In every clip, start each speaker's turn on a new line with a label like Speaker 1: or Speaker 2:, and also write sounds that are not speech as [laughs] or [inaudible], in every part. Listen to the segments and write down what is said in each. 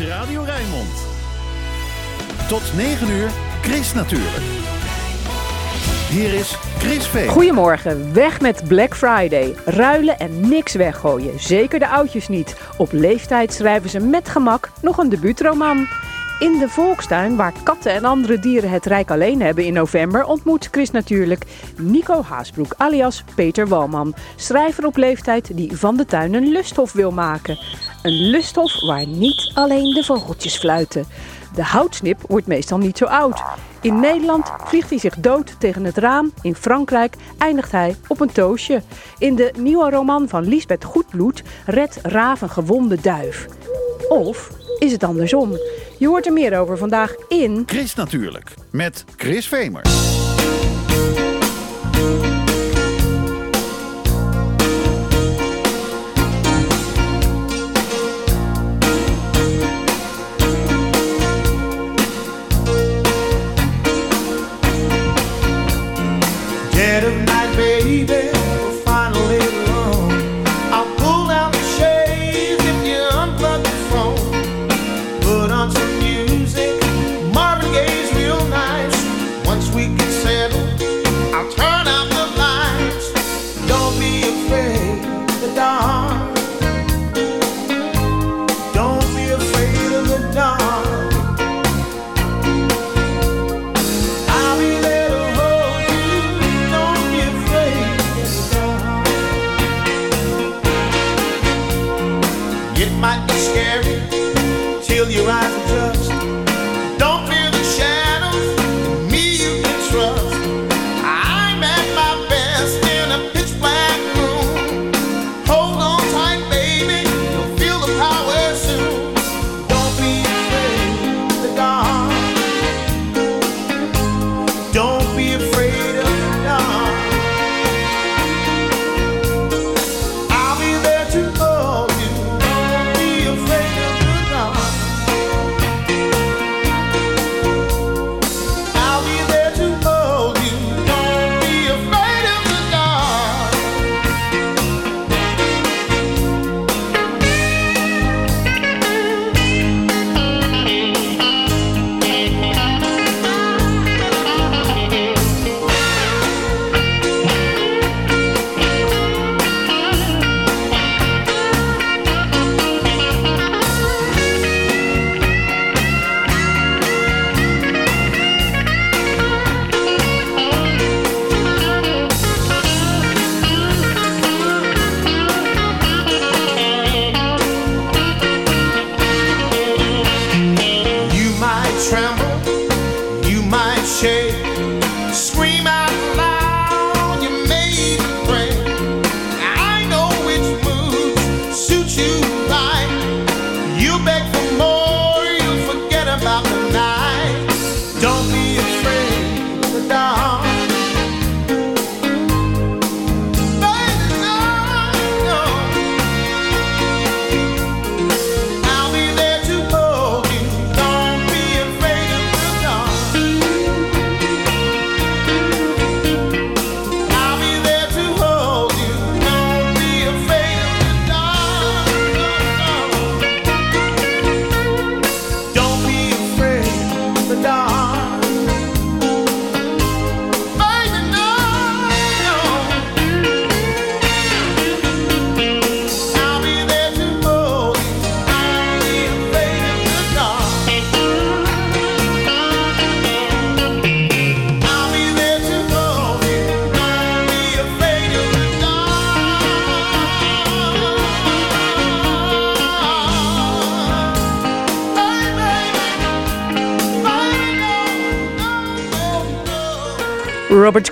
Speaker 1: is Radio Rijnmond. Tot 9 uur, Chris natuurlijk. Hier is Chris Veen.
Speaker 2: Goedemorgen, weg met Black Friday. Ruilen en niks weggooien, zeker de oudjes niet. Op leeftijd schrijven ze met gemak nog een debuutroman. In de volkstuin, waar katten en andere dieren het rijk alleen hebben in november, ontmoet Chris natuurlijk Nico Haasbroek, alias Peter Walman. Schrijver op leeftijd die van de tuin een lusthof wil maken. Een lusthof waar niet alleen de vogeltjes fluiten. De houtsnip wordt meestal niet zo oud. In Nederland vliegt hij zich dood tegen het raam. In Frankrijk eindigt hij op een toosje. In de nieuwe roman van Lisbeth Goedbloed redt Raaf een gewonde duif. Of is het andersom? Je hoort er meer over vandaag in...
Speaker 1: Chris natuurlijk, met Chris Vemer.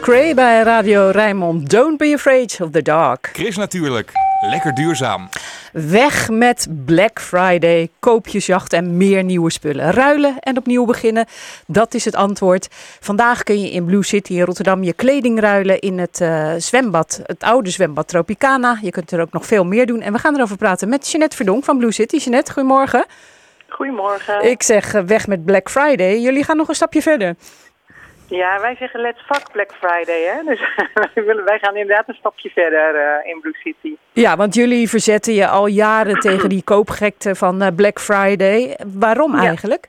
Speaker 2: Cray bij Radio Rijnmond. Don't be afraid of the dark.
Speaker 3: Chris natuurlijk. Lekker duurzaam.
Speaker 2: Weg met Black Friday, koopjesjacht en meer nieuwe spullen. Ruilen en opnieuw beginnen, dat is het antwoord. Vandaag kun je in Blue City in Rotterdam je kleding ruilen in het eh, zwembad, het oude zwembad Tropicana. Je kunt er ook nog veel meer doen. En we gaan erover praten met Jeanette Verdonk van Blue City. Jeanette, goedemorgen.
Speaker 4: Goedemorgen.
Speaker 2: Ik zeg eh, weg met Black Friday. Jullie gaan nog een stapje verder.
Speaker 4: Ja, wij zeggen let's fuck Black Friday, hè. Dus [laughs] wij, willen, wij gaan inderdaad een stapje verder uh, in Blue City.
Speaker 2: Ja, want jullie verzetten je al jaren [clears throat] tegen die koopgekte van uh, Black Friday. Waarom
Speaker 4: Ja.
Speaker 2: eigenlijk?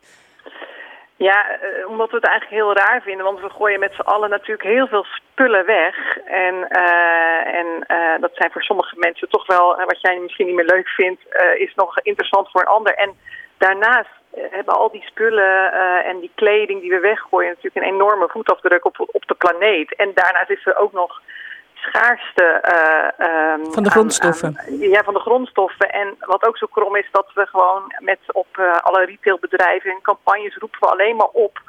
Speaker 4: Ja, eh, omdat we het eigenlijk heel raar vinden. Want we gooien met z'n allen natuurlijk heel veel spullen weg. En, eh, en eh, dat zijn voor sommige mensen toch wel, eh, wat jij misschien niet meer leuk vindt, eh, is nog interessant voor een ander. En daarnaast eh, hebben al die spullen eh, en die kleding die we weggooien natuurlijk een enorme voetafdruk op, op de planeet. En daarnaast is er ook nog schaarste eh, ehm,
Speaker 2: Van de grondstoffen.
Speaker 4: aan- ja, van de grondstoffen. En wat ook zo krom is, dat we gewoon met op eh, alle retailbedrijven en campagnes roepen we alleen maar op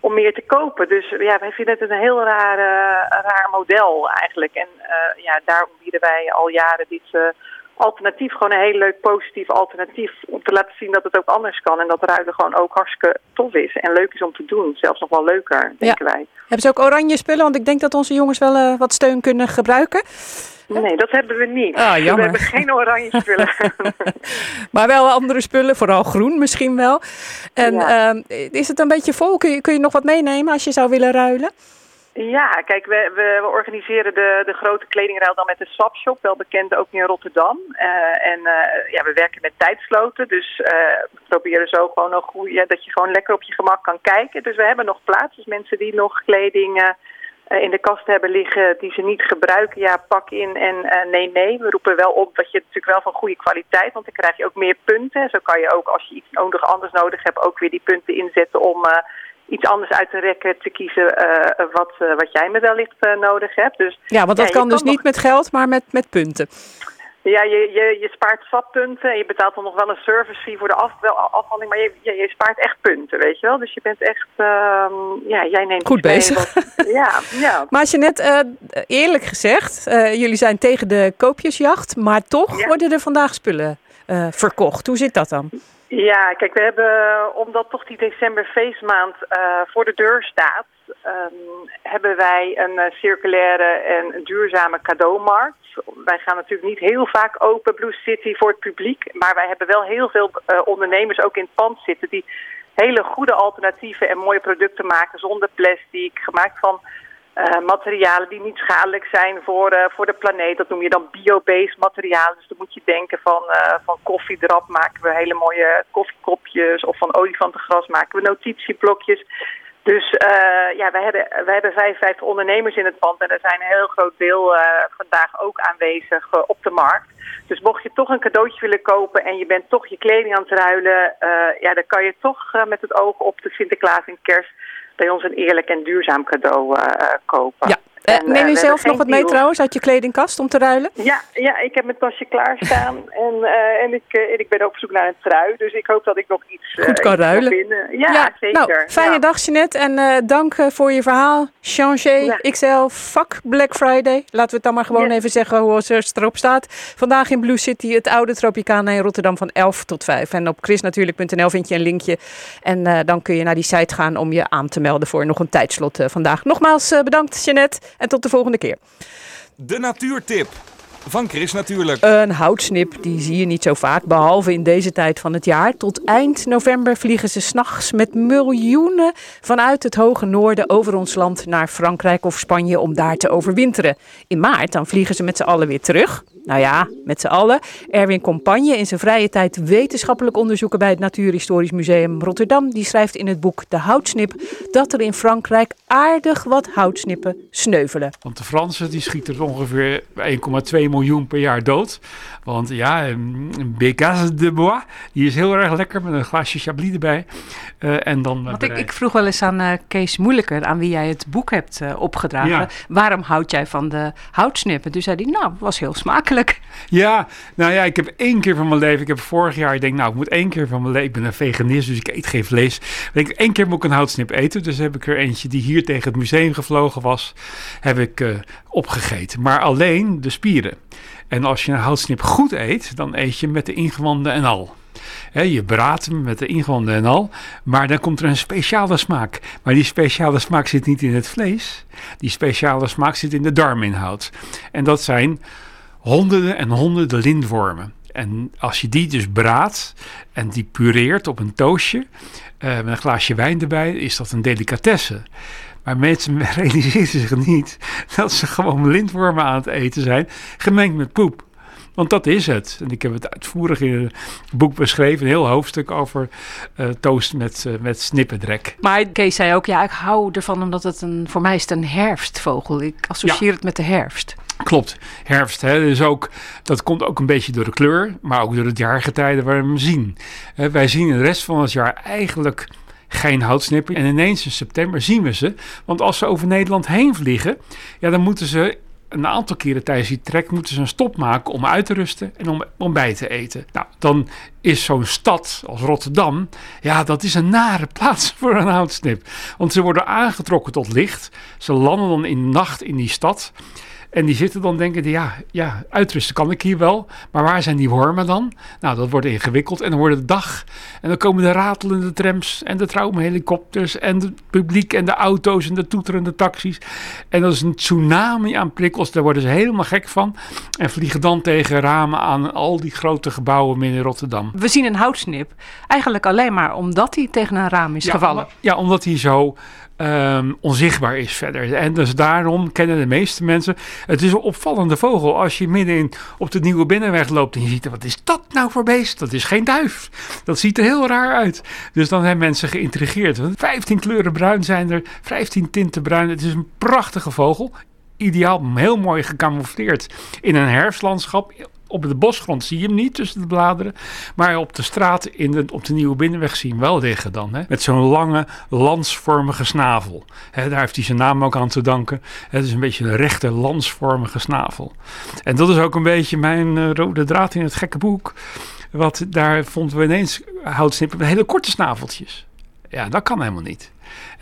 Speaker 4: om meer te kopen. Dus ja, wij vinden het een heel raar, eh, raar model eigenlijk. En eh, ja, daarom bieden wij al jaren dit eh, alternatief, gewoon een heel leuk positief alternatief. Om te laten zien dat het ook anders kan. En dat ruilen gewoon ook hartstikke tof is en leuk is om te doen. Zelfs nog wel leuker, denken wij.
Speaker 2: Hebben ze ook oranje spullen? Want ik denk dat onze jongens wel eh, wat steun kunnen gebruiken.
Speaker 4: Nee, dat hebben we niet.
Speaker 2: Ah, jammer.
Speaker 4: We hebben geen oranje [laughs] spullen. [laughs]
Speaker 2: Maar wel andere spullen, vooral groen misschien wel. En
Speaker 4: Ja.
Speaker 2: ehm, is het een beetje vol? Kun je, kun je nog wat meenemen als je zou willen ruilen?
Speaker 4: Ja, kijk, we, we, we organiseren de, de grote kledingruil dan met de Swapshop, wel bekend ook in Rotterdam. Eh, en eh, ja, we werken met tijdsloten, dus eh, we proberen zo gewoon een goede, dat je gewoon lekker op je gemak kan kijken. Dus we hebben nog plaats, dus mensen die nog kleding in de kast hebben liggen die ze niet gebruiken, ja, pak in en nee, nee. We roepen wel op dat je het natuurlijk wel van goede kwaliteit, want dan krijg je ook meer punten. Zo kan je ook, als je iets nodig anders nodig hebt, ook weer die punten inzetten om... iets anders uit de rekken te kiezen eh, wat, eh, wat jij me wellicht eh, nodig hebt. Dus
Speaker 2: Ja, want dat kan dus niet met geld, maar met, met punten.
Speaker 4: Ja, je, je, je spaart en je betaalt dan nog wel een service fee voor de af, wel, afhandeling, maar je, je, je spaart echt punten, weet je wel. Dus je bent echt, ehm, ja, jij neemt
Speaker 2: Goed bezig.
Speaker 4: wat- ja, ja. [laughs]
Speaker 2: Maar als je net eerlijk gezegd, eh, jullie zijn tegen de koopjesjacht, maar toch
Speaker 4: Ja.
Speaker 2: worden er vandaag spullen verkocht. Hoe zit dat dan?
Speaker 4: Ja, kijk, we hebben, omdat toch die december feestmaand eh, voor de deur staat, ehm, hebben wij een eh, circulaire en duurzame cadeaumarkt. Wij gaan natuurlijk niet heel vaak open Blue City voor het publiek, maar wij hebben wel heel veel eh, ondernemers ook in het pand zitten die hele goede alternatieven en mooie producten maken zonder plastic, gemaakt van eh, materialen die niet schadelijk zijn voor, eh, voor de planeet. Dat noem je dan bio-based materialen. Dus dan moet je denken van, eh, van koffiedrap maken we hele mooie koffiekopjes. Of van olifantengras maken we notitieblokjes. Dus ja, wij hebben, wij hebben 55 ondernemers in het pand. En er zijn een heel groot deel vandaag ook aanwezig op de markt. Dus mocht je toch een cadeautje willen kopen en je bent toch je kleding aan het ruilen... ja, dan kan je toch met het oog op de Sinterklaas en kerst bij ons een eerlijk en duurzaam cadeau eh, eh, kopen. En,
Speaker 2: Eh,
Speaker 4: eh,
Speaker 2: neem
Speaker 4: we
Speaker 2: je zelf nog wat mee trouwens uit je kledingkast om te ruilen?
Speaker 4: Ja, ja, ik heb mijn tasje klaarstaan [laughs] en, eh, en, ik, eh, en ik ben op zoek naar een trui. Dus ik hoop dat ik nog iets, eh,
Speaker 2: Goed kan
Speaker 4: iets
Speaker 2: ruilen.
Speaker 4: Ja, zeker.
Speaker 2: Nou, fijne
Speaker 4: ja.
Speaker 2: dag Jeanette en eh, dank eh, voor je verhaal. Changer,
Speaker 4: Ja.
Speaker 2: XL, fuck Black Friday. Laten we het dan maar gewoon even zeggen hoe het erop staat. Vandaag in Blue City, het oude Tropicana in Rotterdam van 11 tot 5. En op chrisnatuurlijk.nl vind je een linkje. En eh, dan kun je naar die site gaan om je aan te melden voor nog een tijdslot eh, vandaag. Nogmaals eh, bedankt Jeanette en tot de volgende keer.
Speaker 3: De natuurtip van Chris natuurlijk.
Speaker 2: Een houtsnip, die zie je niet zo vaak, behalve in deze tijd van het jaar. Tot eind november vliegen ze s'nachts met miljoenen vanuit het hoge noorden over ons land naar Frankrijk of Spanje om daar te overwinteren. In maart dan vliegen ze met z'n allen weer terug. Nou ja, met z'n allen. Erwin Compagne in zijn vrije tijd wetenschappelijk onderzoeken bij het Natuurhistorisch Museum Rotterdam. Die schrijft in het boek De Houtsnip dat er in Frankrijk aardig wat houtsnippen sneuvelen.
Speaker 5: Want de Fransen die schieten er ongeveer 1,2 miljoen per jaar dood. Want ja, een Bécasse de Bois, die is heel erg lekker met een glaasje Chablis erbij. Eh, en dan
Speaker 6: Want ik, ik vroeg wel eens aan eh, Kees Moeilijker, aan wie jij het boek hebt eh, opgedragen.
Speaker 5: Ja.
Speaker 6: Waarom houd jij van de houtsnippen? Toen zei hij, nou, was heel smakelijk.
Speaker 5: Ja, nou ja, ik heb één keer van mijn leven, ik heb vorig jaar, ik denk nou, ik moet één keer van mijn leven, ik ben een veganist, dus ik eet geen vlees. Ik denk, één keer moet ik een houtsnip eten, dus heb ik er eentje die hier tegen het museum gevlogen was, heb ik eh, opgegeten. Maar alleen de spieren. En als je een houtsnip goed eet, dan eet je met de ingewanden en al. Je braadt hem met de ingewanden en al, maar dan komt er een speciale smaak. Maar die speciale smaak zit niet in het vlees, die speciale smaak zit in de darminhoud. En dat zijn honderden en honderden lintwormen. En als je die dus braadt en die pureert op een toastje, eh, met een glaasje wijn erbij, is dat een delicatesse. Maar mensen [laughs] realiseren zich niet dat ze gewoon lintwormen aan het eten zijn, gemengd met poep. Want dat is het. En ik heb het uitvoerig in een boek beschreven, een heel hoofdstuk over uh, toast met, uh, met snippendrek.
Speaker 6: Maar Kees zei ook, ja, ik hou ervan omdat het een, voor mij is het een herfstvogel. Ik associeer ja. het met de herfst.
Speaker 5: Klopt, herfst. Hè? Dus ook, dat komt ook een beetje door de kleur, maar ook door het jaargetijde waar we hem zien. Wij zien de rest van het jaar eigenlijk geen houtsnipper. En ineens in september zien we ze. Want als ze over Nederland heen vliegen, ja, dan moeten ze een aantal keren tijdens die trek moeten ze een stop maken om uit te rusten en om ontbijt te eten. Nou, dan is zo'n stad als Rotterdam, ja, dat is een nare [laughs] plaats voor een houtsnip. Want ze worden aangetrokken tot licht. Ze landen dan in de nacht in die stad. En die zitten dan denken, ja, ja, uitrusten kan ik hier wel. Maar waar zijn die wormen dan? Nou, dat wordt ingewikkeld. En dan wordt het dag. En dan komen de ratelende trams en de traumahelikopters en het publiek en de auto's en de toeterende taxis. En dat is een tsunami aan prikkels. Daar worden ze helemaal gek van. En vliegen dan tegen ramen aan al die grote gebouwen in Rotterdam.
Speaker 6: We zien een houtsnip eigenlijk alleen maar omdat hij tegen een raam is
Speaker 5: ja,
Speaker 6: gevallen.
Speaker 5: Om, ja, omdat hij zo um, onzichtbaar is verder. En dus daarom kennen de meeste mensen. Het is een opvallende vogel. Als je midden in, op de nieuwe binnenweg loopt en je ziet, wat is dat nou voor beest? Dat is geen duif. Dat ziet er heel raar uit. Dus dan zijn mensen geïntrigeerd. 15 kleuren bruin zijn er, 15 tinten bruin. Het is een prachtige vogel ideaal, heel mooi gecamoufleerd in een herfstlandschap op de bosgrond zie je hem niet tussen de bladeren. Maar op de straat in de, op de Nieuwe Binnenweg zie je hem wel liggen dan. Hè? Met zo'n lange, lansvormige snavel. Hè, daar heeft hij zijn naam ook aan te danken. Het is een beetje een rechte, lansvormige snavel. En dat is ook een beetje mijn uh, rode draad in het gekke boek. Wat daar vonden we ineens houtsnippen met hele korte snaveltjes. Ja, dat kan helemaal niet.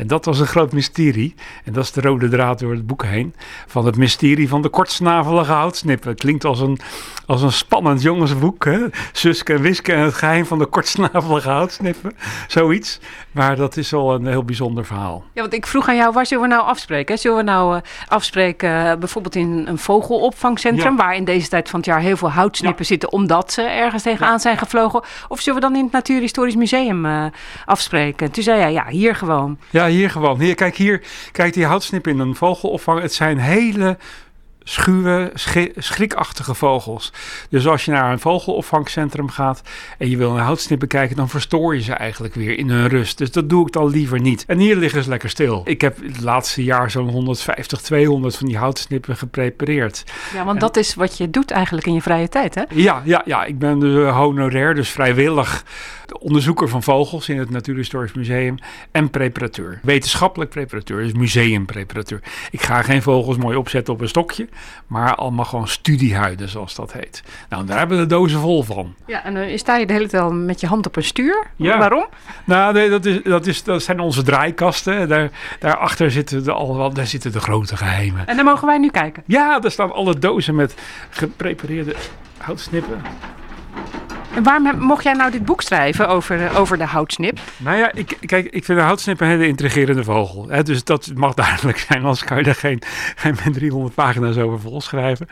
Speaker 5: En dat was een groot mysterie. En dat is de rode draad door het boek heen. Van het mysterie van de kortsnavelige houtsnippen. Het klinkt als een, als een spannend jongensboek. Hè? Suske en Wiske en het geheim van de kortsnavelige houtsnippen. Zoiets. Maar dat is wel een heel bijzonder verhaal.
Speaker 6: Ja, want ik vroeg aan jou, waar zullen we nou afspreken? Zullen we nou uh, afspreken uh, bijvoorbeeld in een vogelopvangcentrum... Ja. waar in deze tijd van het jaar heel veel houtsnippen ja. zitten... omdat ze ergens tegenaan ja. zijn gevlogen? Of zullen we dan in het Natuurhistorisch Museum uh, afspreken? Toen zei jij, ja, hier gewoon.
Speaker 5: Ja, hier gewoon. Hier, kijk hier, kijk die houtsnippen in een vogelopvang. Het zijn hele schuwe, schrikachtige vogels. Dus als je naar een vogelopvangcentrum gaat en je wil een houtsnip bekijken, dan verstoor je ze eigenlijk weer in hun rust. Dus dat doe ik dan liever niet. En hier liggen ze lekker stil. Ik heb het laatste jaar zo'n 150, 200 van die houtsnippen geprepareerd.
Speaker 6: Ja, want en, dat is wat je doet eigenlijk in je vrije tijd, hè?
Speaker 5: Ja, ja, ja. ik ben dus honorair, dus vrijwillig onderzoeker van vogels in het Natuurhistorisch Museum en preparateur. Wetenschappelijk preparateur, dus museumpreparateur. Ik ga geen vogels mooi opzetten op een stokje, maar allemaal gewoon studiehuiden, zoals dat heet. Nou, daar hebben we de dozen vol van.
Speaker 6: Ja, en dan sta je de hele tijd met je hand op een stuur. Ja. Waarom?
Speaker 5: Nou, nee, dat, is, dat, is, dat zijn onze draaikasten. Daar, daarachter zitten de, al, daar zitten de grote geheimen.
Speaker 6: En dan mogen wij nu kijken?
Speaker 5: Ja, daar staan alle dozen met geprepareerde houtsnippen.
Speaker 6: En waarom mocht jij nou dit boek schrijven over, over de houtsnip?
Speaker 5: Nou ja, ik, kijk, ik vind de houtsnip een hele intrigerende vogel. Hè, dus dat mag duidelijk zijn, anders kan je er geen, geen 300 pagina's over volschrijven.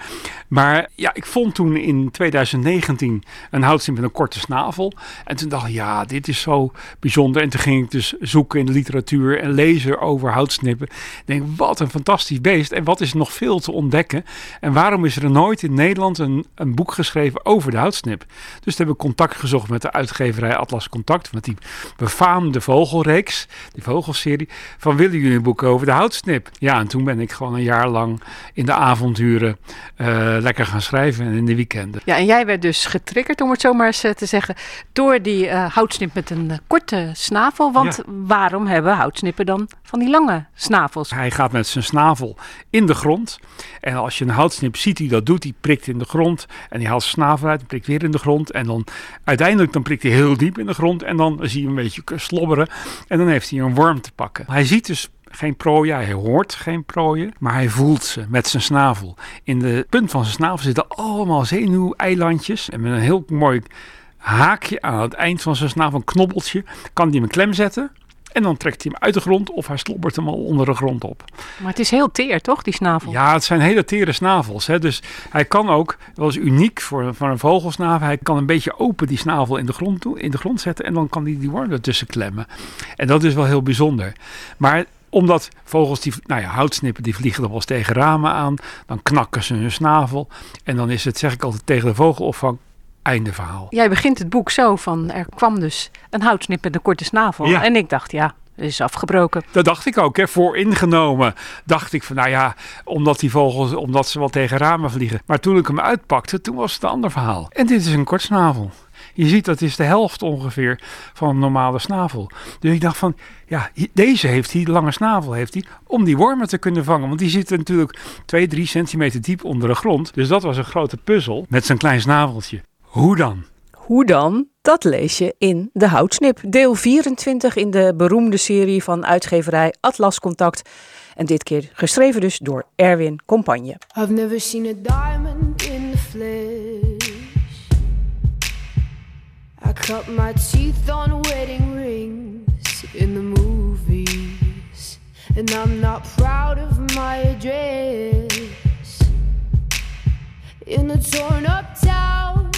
Speaker 5: Maar ja, ik vond toen in 2019 een houtsnip met een korte snavel. En toen dacht ik, ja, dit is zo bijzonder. En toen ging ik dus zoeken in de literatuur en lezen over houtsnippen. Ik denk, wat een fantastisch beest. En wat is nog veel te ontdekken? En waarom is er nooit in Nederland een, een boek geschreven over de houtsnip? Dus hebben contact gezocht met de uitgeverij Atlas Contact. Met die befaamde vogelreeks, die vogelserie. Van willen jullie een boek over de houtsnip? Ja, en toen ben ik gewoon een jaar lang in de avonduren uh, lekker gaan schrijven en in de weekenden.
Speaker 6: Ja, en jij werd dus getriggerd, om het zo maar eens te zeggen, door die uh, houtsnip met een uh, korte snavel. Want ja. waarom hebben houtsnippen dan van die lange snavels?
Speaker 5: Hij gaat met zijn snavel in de grond. En als je een houtsnip ziet die dat doet, die prikt in de grond. En die haalt zijn snavel uit, prikt weer in de grond. En dan uiteindelijk dan prikt hij heel diep in de grond en dan zie je een beetje slobberen en dan heeft hij een worm te pakken. Hij ziet dus geen prooien, hij hoort geen prooien, maar hij voelt ze met zijn snavel. In de punt van zijn snavel zitten allemaal zenuweilandjes en met een heel mooi haakje aan het eind van zijn snavel, een knobbeltje, kan hij hem klem zetten. En dan trekt hij hem uit de grond of hij slobbert hem al onder de grond op.
Speaker 6: Maar het is heel teer, toch, die snavel?
Speaker 5: Ja, het zijn hele tere snavels. Hè? Dus hij kan ook, dat is uniek voor, voor een vogelsnavel, hij kan een beetje open die snavel in de grond, in de grond zetten en dan kan hij die worm ertussen klemmen. En dat is wel heel bijzonder. Maar Omdat vogels, die, nou ja, houtsnippen, die vliegen dan wel eens tegen ramen aan. Dan knakken ze hun snavel. En dan is het, zeg ik altijd tegen de vogelopvang, einde verhaal.
Speaker 6: Jij begint het boek zo van, er kwam dus een houtsnip met een korte snavel.
Speaker 5: Ja.
Speaker 6: En ik dacht, ja, is afgebroken.
Speaker 5: Dat dacht ik ook, hè, vooringenomen. Dacht ik van, nou ja, omdat die vogels, omdat ze wel tegen ramen vliegen. Maar toen ik hem uitpakte, toen was het een ander verhaal. En dit is een kortsnavel. Je ziet dat is de helft ongeveer van een normale snavel. Dus ik dacht van, ja, deze heeft die lange snavel heeft hij om die wormen te kunnen vangen. Want die zitten natuurlijk 2, 3 centimeter diep onder de grond. Dus dat was een grote puzzel met zijn klein snaveltje. Hoe dan?
Speaker 2: Hoe dan? Dat lees je in De Houtsnip, deel 24 in de beroemde serie van uitgeverij Atlas Contact. En dit keer geschreven dus door Erwin Compagne.
Speaker 7: I've never seen a diamond in the flesh. I cut my teeth on wedding rings in the movies. And I'm not proud of my address. In a torn up town,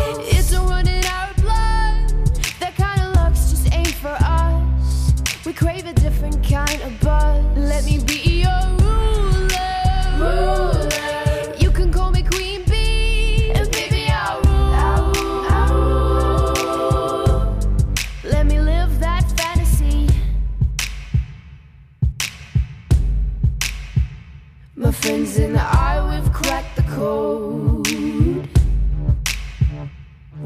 Speaker 7: crave a different kind of buzz. Let me be your ruler. You can call me Queen Bee, and baby I'll rule. I'll rule. Let me live that fantasy. My friends and I, we've cracked the code.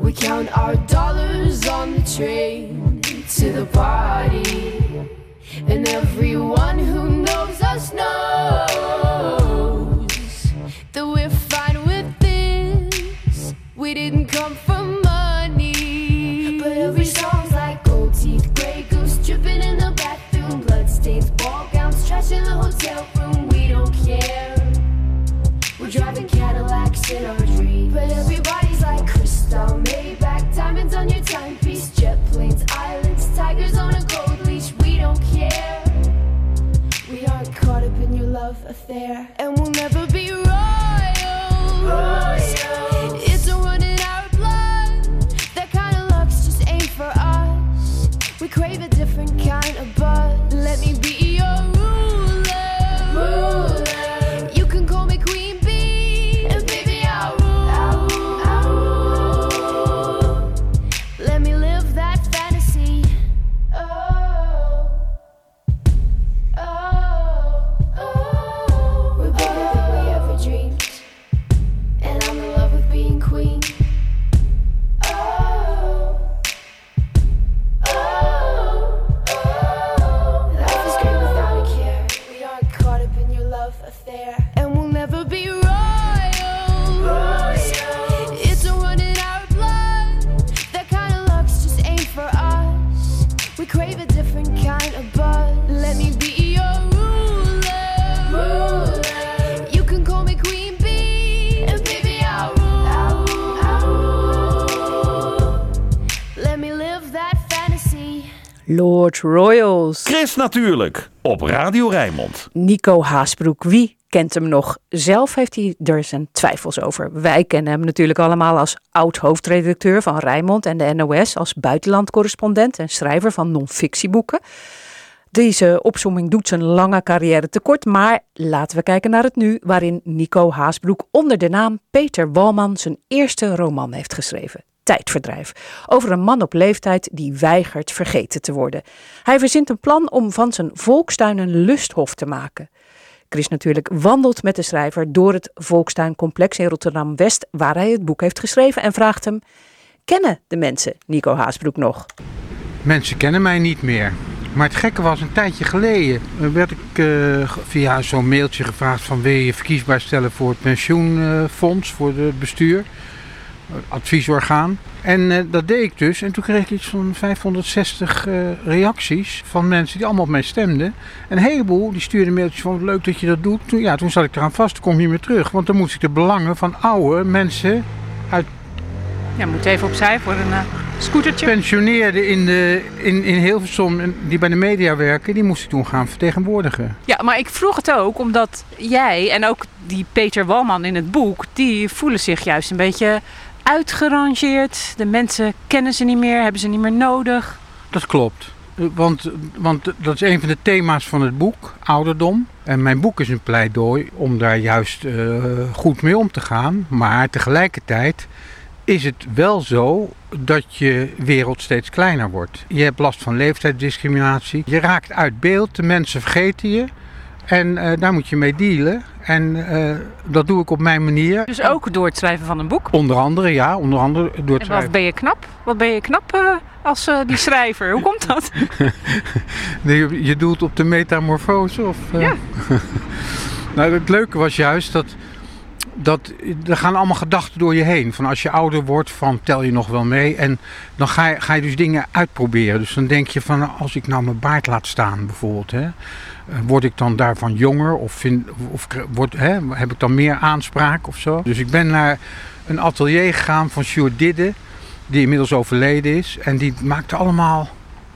Speaker 7: We count our dollars on the train to the party. And everyone who knows us knows that we're fine with this. We didn't come for love affair, and we'll never be royals. It's
Speaker 1: Chris natuurlijk, op Radio Rijnmond.
Speaker 2: Nico Haasbroek, wie kent hem nog? Zelf heeft hij er zijn twijfels over. Wij kennen hem natuurlijk allemaal als oud-hoofdredacteur van Rijnmond en de NOS, als buitenlandcorrespondent en schrijver van non-fictieboeken. Deze opsomming doet zijn lange carrière tekort, maar laten we kijken naar het nu, waarin Nico Haasbroek onder de naam Peter Walman zijn eerste roman heeft geschreven. Tijdverdrijf. Over een man op leeftijd die weigert vergeten te worden. Hij verzint een plan om van zijn volkstuin een lusthof te maken. Chris natuurlijk wandelt met de schrijver door het Volkstuincomplex in Rotterdam-West, waar hij het boek heeft geschreven, en vraagt hem: Kennen de mensen Nico Haasbroek nog?
Speaker 8: Mensen kennen mij niet meer. Maar het gekke was, een tijdje geleden werd ik eh, via zo'n mailtje gevraagd van wil je verkiesbaar stellen voor het pensioenfonds, voor het bestuur, adviesorgaan. En eh, dat deed ik dus. En toen kreeg ik iets van 560 eh, reacties van mensen die allemaal op mij stemden. En een heleboel die stuurden mailtjes van leuk dat je dat doet. Toen, ja, toen zat ik eraan vast, toen kom je niet meer terug. Want dan moest ik de belangen van oude mensen uit
Speaker 6: Ja, moet even opzij voor een eh, scootertje.
Speaker 8: pensioneerden in, de, in, in Hilversum en die bij de media werken, die moest ik toen gaan vertegenwoordigen.
Speaker 6: Ja, maar ik vroeg het ook omdat jij en ook die Peter Walman in het boek, die voelen zich juist een beetje uitgerangeerd. De mensen kennen ze niet meer, hebben ze niet meer nodig.
Speaker 8: Dat klopt. Want, want dat is een van de thema's van het boek, ouderdom. En mijn boek is een pleidooi om daar juist eh, goed mee om te gaan. Maar tegelijkertijd is het wel zo dat je wereld steeds kleiner wordt. Je hebt last van leeftijdsdiscriminatie. Je raakt uit beeld, de mensen vergeten je. En eh, daar moet je mee dealen. En eh, dat doe ik op mijn manier.
Speaker 6: Dus ook door het schrijven van een boek.
Speaker 8: Onder andere, ja, onder andere door het
Speaker 6: En wat
Speaker 8: schrijven.
Speaker 6: ben je knap? Wat ben je knap eh, als die schrijver? Hoe komt dat? [laughs]
Speaker 8: Je, je doelt op de metamorfose? Of?
Speaker 6: Ja. [laughs]
Speaker 8: nou, het leuke was juist dat, dat er gaan allemaal gedachten door je heen. Van als je ouder wordt, van tel je nog wel mee. En dan ga je, ga je dus dingen uitproberen. Dus dan denk je van als ik nou mijn baard laat staan bijvoorbeeld. Hè, eh, word ik dan daarvan jonger? Of, vind, of word, hè, heb ik dan meer aanspraak of zo? Dus ik ben naar een atelier gegaan van Sjoerd Didde. Die inmiddels overleden is. En die maakte allemaal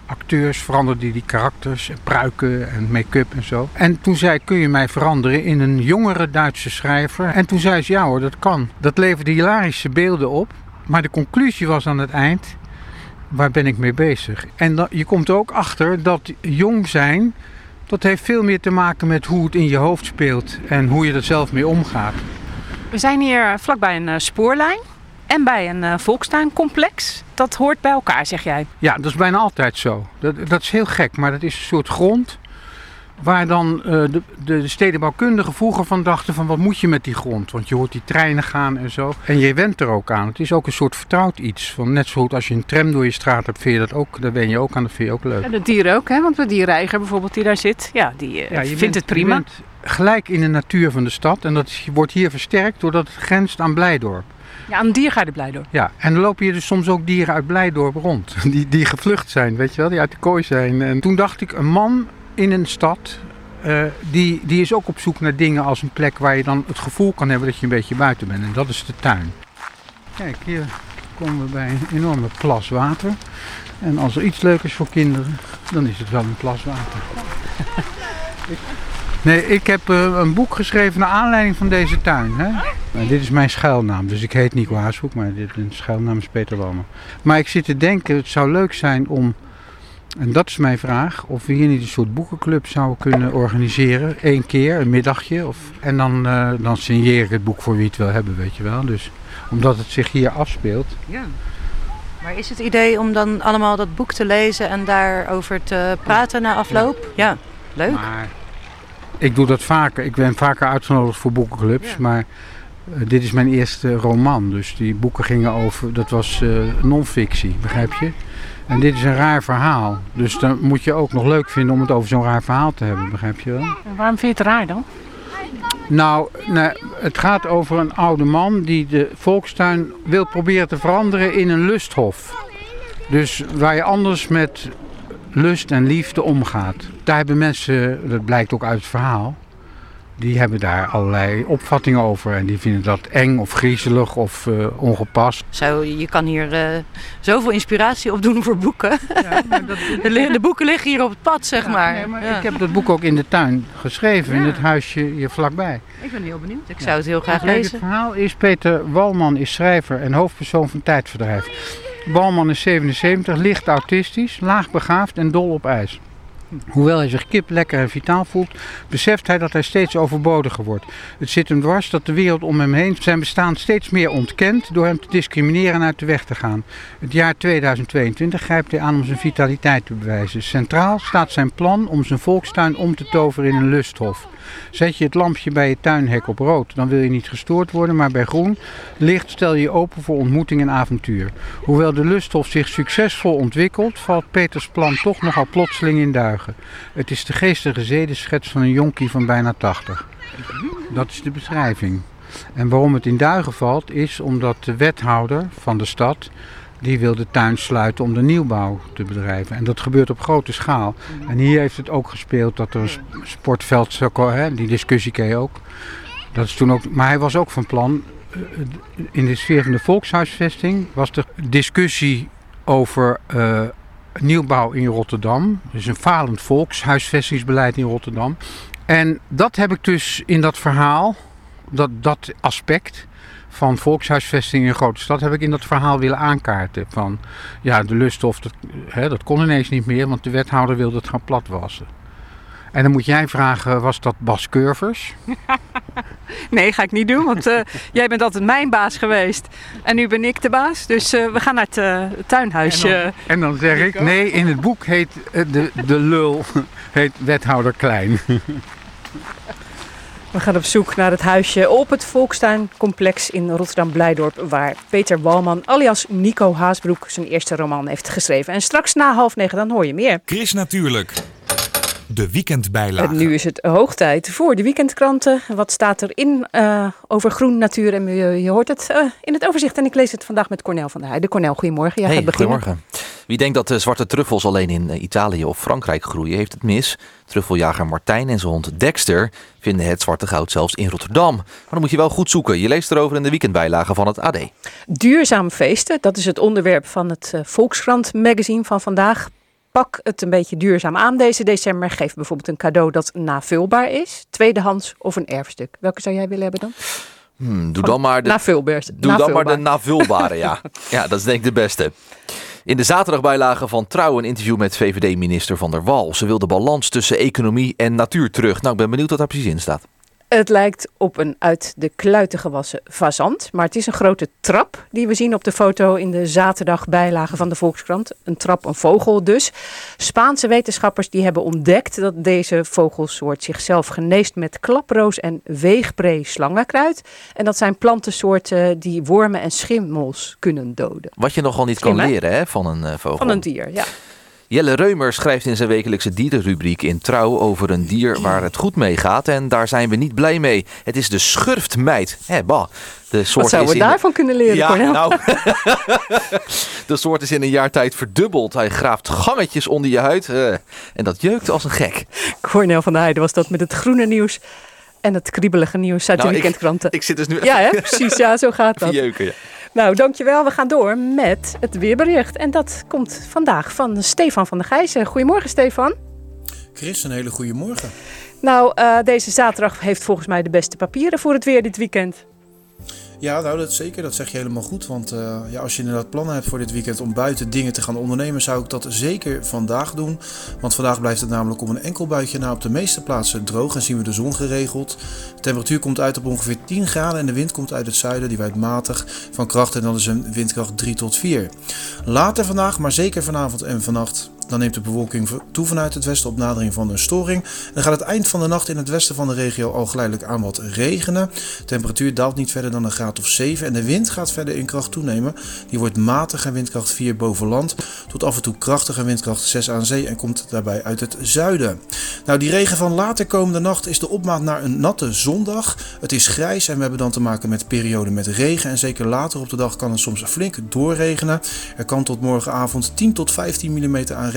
Speaker 8: acteurs veranderde die, karakters en pruiken en make-up en zo. En toen zei kun je mij veranderen in een jongere Duitse schrijver? En toen zei ze, ja hoor, dat kan. Dat leverde hilarische beelden op. Maar de conclusie was aan het eind, waar ben ik mee bezig? En je komt ook achter dat jong zijn, dat heeft veel meer te maken met hoe het in je hoofd speelt. En hoe je er zelf mee omgaat.
Speaker 6: We zijn hier vlakbij een eh, spoorlijn en bij een eh, volkstuincomplex. Dat hoort bij elkaar, zeg jij.
Speaker 8: Ja, dat is bijna altijd zo. Dat, dat is heel gek, maar dat is een soort grond waar dan eh, de, de stedenbouwkundigen vroeger van dachten van wat moet je met die grond? Want je hoort die treinen gaan en zo. En je went er ook aan. Het is ook een soort vertrouwd iets. Van net zo goed als je een tram door je straat hebt, vind je dat ook, daar wen je ook aan, dat vind je ook leuk.
Speaker 6: En de dieren ook, hè? want de diereiger bijvoorbeeld die daar zit, ja, die eh,
Speaker 8: Ja,
Speaker 6: vindt
Speaker 8: bent-
Speaker 6: het prima.
Speaker 8: Je bent gelijk in de natuur van de stad en dat is- wordt hier versterkt doordat het grenst aan Blijdorp.
Speaker 6: Ja, aan een dier ga je er blij door.
Speaker 8: Ja, en dan lopen hier dus soms ook dieren uit Blijdorp rond. [laughs] Die, die gevlucht zijn, weet je wel, die uit de kooi zijn. En toen dacht ik, een man in een stad, eh, die, die is ook op zoek naar dingen als een plek waar je dan het gevoel kan hebben dat je een beetje buiten bent. En dat is de tuin. Kijk, hier komen we bij een enorme plas water. En als er iets leuk is voor kinderen, dan is het wel een plas water. [laughs] Nee, ik heb eh, een boek geschreven naar aanleiding van deze tuin. Hè? Nou, dit is mijn schuilnaam, dus ik heet Nico Haashoek, maar dit, een schuilnaam is Peter Walmer. Maar ik zit te denken, het zou leuk zijn om, en dat is mijn vraag, of we hier niet een soort boekenclub zouden kunnen organiseren. Eén keer, een middagje. Of, en dan, eh, dan signeer ik het boek voor wie het wil hebben, weet je wel. Dus omdat het zich hier afspeelt.
Speaker 9: Ja. Maar is het idee om dan allemaal dat boek te lezen en daarover te praten na afloop? Ja, leuk.
Speaker 8: Maar ik doe dat vaker. Ik ben vaker uitgenodigd voor boekenclubs. Maar eh, dit is mijn eerste roman. Dus die boeken gingen over. Dat was eh non-fictie, begrijp je? En dit is een raar verhaal. Dus dan moet je ook nog leuk vinden om het over zo'n raar verhaal te hebben, begrijp je wel?
Speaker 6: En waarom vind je het raar dan?
Speaker 8: Nou, nee, het gaat over een oude man die de volkstuin wil proberen te veranderen in een lusthof. Dus waar je anders met lust en liefde omgaat. Daar hebben mensen, dat blijkt ook uit het verhaal, die hebben daar allerlei opvattingen over. En die vinden dat eng of griezelig of eh, ongepast.
Speaker 9: Zo, je kan hier eh, zoveel inspiratie opdoen voor boeken. [laughs] de, li- de boeken liggen hier op het pad, zeg maar.
Speaker 8: Nee, maar
Speaker 9: Ja.
Speaker 8: Ik heb dat boek ook in de tuin geschreven, in
Speaker 9: Ja.
Speaker 8: het huisje hier vlakbij.
Speaker 9: Ik ben heel benieuwd. Ik zou het heel graag lezen.
Speaker 8: Het verhaal is Peter Walman is schrijver en hoofdpersoon van Tijdverdrijf. Walman is 77, licht autistisch, laag begaafd en dol op ijs. Hoewel hij zich kip lekker en vitaal voelt, beseft hij dat hij steeds overbodiger wordt. Het zit hem dwars dat de wereld om hem heen zijn bestaan steeds meer ontkent door hem te discrimineren en uit de weg te gaan. Het jaar 2022 grijpt hij aan om zijn vitaliteit te bewijzen. Centraal staat zijn plan om zijn volkstuin om te toveren in een lusthof. Zet je het lampje bij je tuinhek op rood, dan wil je niet gestoord worden, maar bij groen licht stel je je open voor ontmoeting en avontuur. Hoewel de lusthof zich succesvol ontwikkelt, valt Peters plan toch nogal plotseling in duigen. Het is de geestige zedenschets van een jonkie van bijna 80. Dat is de beschrijving. En waarom het in duigen valt, is omdat de wethouder van de stad die wil de tuin sluiten om de nieuwbouw te bedrijven. En dat gebeurt op grote schaal. En hier heeft het ook gespeeld dat er een sp- sportveld, zou ko- hè, die discussie ken je ook. Dat is toen ook, maar hij was ook van plan, eh, in de sfeer van de volkshuisvesting was er discussie over eh, nieuwbouw in Rotterdam. Dus een falend volkshuisvestingsbeleid in Rotterdam. En dat heb ik dus in dat verhaal, dat, dat aspect van volkshuisvesting in een grote stad, heb ik in dat verhaal willen aankaarten. Van ja, de lusthof, dat, hè, dat kon ineens niet meer, want de wethouder wilde het gaan platwassen. En dan moet jij vragen, was dat Bas Curvers? [laughs]
Speaker 6: Nee, ga ik niet doen, want eh, jij bent altijd mijn baas geweest. En nu ben ik de baas, dus eh, we gaan naar het eh, tuinhuisje.
Speaker 8: En dan zeg ik, nee, in het boek heet de, de lul [laughs] heet wethouder Klein. [laughs]
Speaker 2: We gaan op zoek naar het huisje op het Volkstuincomplex in Rotterdam-Blijdorp... waar Peter Walman alias Nico Haasbroek zijn eerste roman heeft geschreven. En straks na half negen dan hoor je meer.
Speaker 3: Chris Natuurlijk. De weekendbijlage.
Speaker 2: En nu is het hoog tijd voor de weekendkranten. Wat staat erin eh over groen, natuur en milieu? Je hoort het eh, in het overzicht en ik lees het vandaag met Cornel van der Heijden. Cornel, goedemorgen. Jij
Speaker 10: hey,
Speaker 2: gaat beginnen.
Speaker 10: goedemorgen. Wie denkt dat de zwarte truffels alleen in eh, Italië of Frankrijk groeien, heeft het mis. Truffeljager Martijn en zijn hond Dexter vinden het zwarte goud zelfs in Rotterdam. Maar dan moet je wel goed zoeken. Je leest erover in de weekendbijlage van het AD.
Speaker 2: Duurzaam feesten, dat is het onderwerp van het Volkskrant magazine van vandaag. Pak het een beetje duurzaam aan deze december. Geef bijvoorbeeld een cadeau dat navulbaar is, tweedehands of een erfstuk. Welke zou jij willen hebben dan?
Speaker 10: Hmm, doe dan maar de,
Speaker 2: Navulbaar.
Speaker 10: doe dan maar de navulbare, ja. [laughs] Ja, dat is denk ik de beste. In de zaterdagbijlage van Trouw een interview met VVD-minister Van der Wal. Ze wil de balans tussen economie en natuur terug. Nou, ik ben benieuwd wat daar precies in staat.
Speaker 2: Het lijkt op een uit de kluiten gewassen fazant, maar het is een grote trap die we zien op de foto in de zaterdagbijlage van de Volkskrant. Een trap, een vogel dus. Spaanse wetenschappers die hebben ontdekt dat deze vogelsoort zichzelf geneest met klaproos en weegbree slangenkruid. En dat zijn plantensoorten die wormen en schimmels kunnen doden.
Speaker 10: Wat je nogal niet kan leren hè, van een eh, vogel.
Speaker 2: Van een dier, ja.
Speaker 10: Jelle Reumer schrijft in zijn wekelijkse dierenrubriek in Trouw over een dier waar het goed mee gaat. En daar zijn we niet blij mee. Het is de schurftmeid. Hé, bah. De soort
Speaker 2: Wat zouden we daarvan kunnen leren,
Speaker 10: Ja,
Speaker 2: Cornel?
Speaker 10: nou. [laughs] de soort is in een jaar tijd verdubbeld. Hij graaft gangetjes onder je huid. eh, en dat jeukt als een gek.
Speaker 2: Cornel van der Heijden was dat met het groene nieuws en het kriebelige nieuws uit
Speaker 10: Nou,
Speaker 2: de
Speaker 10: ik-
Speaker 2: weekendkranten.
Speaker 10: Ik zit dus nu
Speaker 2: Ja, hè? [laughs] precies. Ja, zo gaat dat.
Speaker 10: jeuken. Ja.
Speaker 2: Nou, dankjewel. We gaan door met het weerbericht. En dat komt vandaag van Stefan van der Gijzen. Goedemorgen, Stefan.
Speaker 11: Chris, een hele goede morgen.
Speaker 2: Nou, eh, deze zaterdag heeft volgens mij de beste papieren voor het weer dit weekend.
Speaker 11: Ja, nou dat zeker. Dat zeg je helemaal goed. Want eh, ja, als je inderdaad plannen hebt voor dit weekend om buiten dingen te gaan ondernemen, zou ik dat zeker vandaag doen. Want vandaag blijft het namelijk om een enkel buitje na op de meeste plaatsen droog en zien we de zon geregeld. De temperatuur komt uit op ongeveer 10 graden en de wind komt uit het zuiden. Die waait matig van kracht en dat is een windkracht 3 tot 4. Later vandaag, maar zeker vanavond en vannacht, dan neemt de bewolking toe vanuit het westen op nadering van een storing. En dan gaat het eind van de nacht in het westen van de regio al geleidelijk aan wat regenen. De temperatuur daalt niet verder dan een graad of 7 en de wind gaat verder in kracht toenemen. Die wordt matig en windkracht 4 boven land tot af en toe krachtig en windkracht 6 aan zee en komt daarbij uit het zuiden. Nou, die regen van later komende nacht is de opmaat naar een natte zondag. Het is grijs en we hebben dan te maken met perioden met regen en zeker later op de dag kan het soms flink doorregenen. Er kan tot morgenavond 10 tot 15 mm aan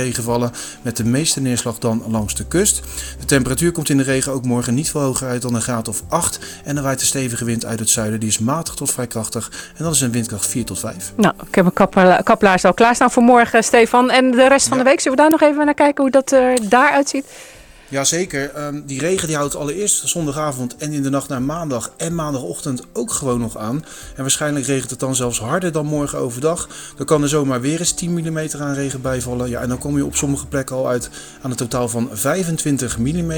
Speaker 11: met de meeste neerslag dan langs de kust. De temperatuur komt in de regen ook morgen niet veel hoger uit dan een graad of 8 en er waait een stevige wind uit het zuiden. Die is matig tot vrij krachtig en dat is een windkracht 4 tot 5.
Speaker 2: Nou, ik heb mijn kapla- kaplaars al klaarstaan voor morgen, Stefan. En de rest van de week, zullen we daar nog even naar kijken hoe dat er daaruit ziet?
Speaker 11: Jazeker, Ehm die regen die houdt allereerst zondagavond en in de nacht naar maandag en maandagochtend ook gewoon nog aan. En waarschijnlijk regent het dan zelfs harder dan morgen overdag. Dan kan er zomaar weer eens 10 mm aan regen bijvallen. Ja, en dan kom je op sommige plekken al uit aan een totaal van 25 mm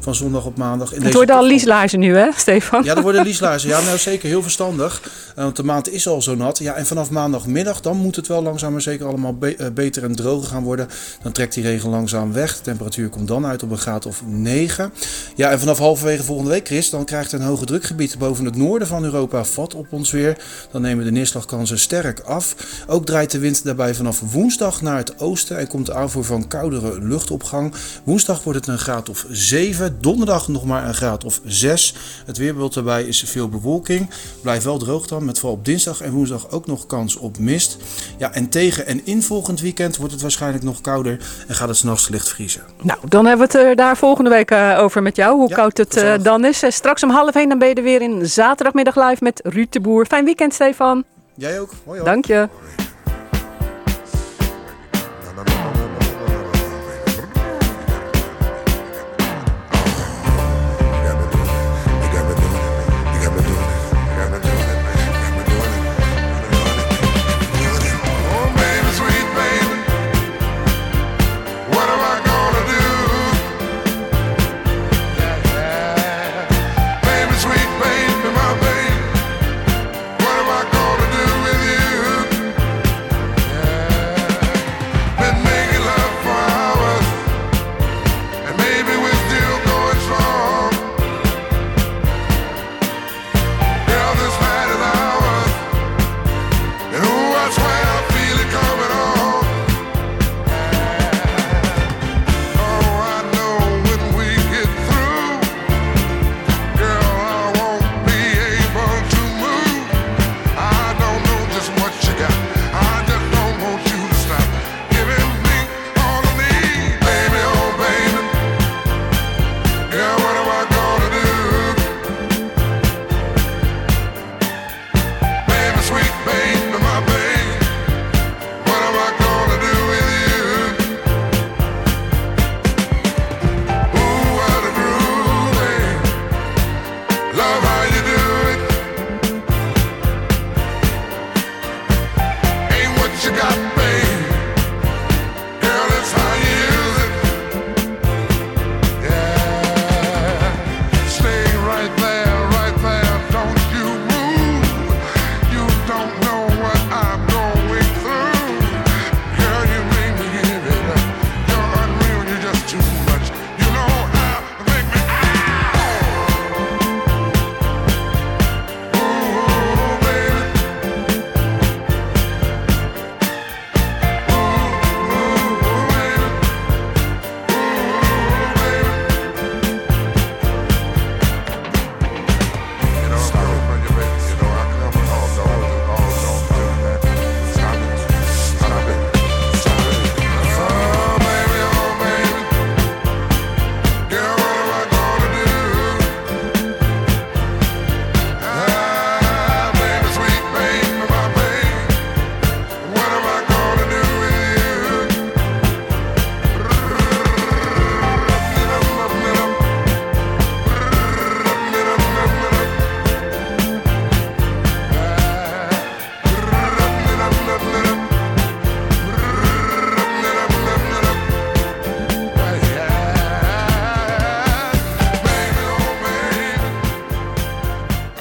Speaker 11: van zondag op maandag. In
Speaker 2: Het worden al lieslaarzen nu, hè, Stefan?
Speaker 11: ja, er worden lieslaarzen. Ja, nou zeker heel verstandig. Eh, Want de maand is al zo nat. Ja, en vanaf maandagmiddag dan moet het wel langzaam maar zeker allemaal be- eh, beter en droger gaan worden. Dan trekt die regen langzaam weg. De temperatuur komt dan uit op een graad of 9. Ja, en vanaf halverwege volgende week, Chris, dan krijgt een hoge drukgebied boven het noorden van Europa vat op ons weer. Dan nemen de neerslagkansen sterk af. Ook draait de wind daarbij vanaf woensdag naar het oosten en komt de aanvoer van koudere luchtopgang. Woensdag wordt het een graad of 7, donderdag nog maar een graad of 6. Het weerbeeld daarbij is veel bewolking. Blijft wel droog dan, met vooral op dinsdag en woensdag ook nog kans op mist. Ja, en tegen en in volgend weekend wordt het waarschijnlijk nog kouder en gaat het s'nachts licht vriezen.
Speaker 12: Nou, dan hebben we het er daar volgende week eh, over met jou, hoe koud het eh, dan is. Eh, straks om half één dan ben je er weer in zaterdagmiddag live met Ruud de Boer. Fijn weekend, Stefan.
Speaker 11: Jij ook. Hoi, hoi.
Speaker 12: Dank je.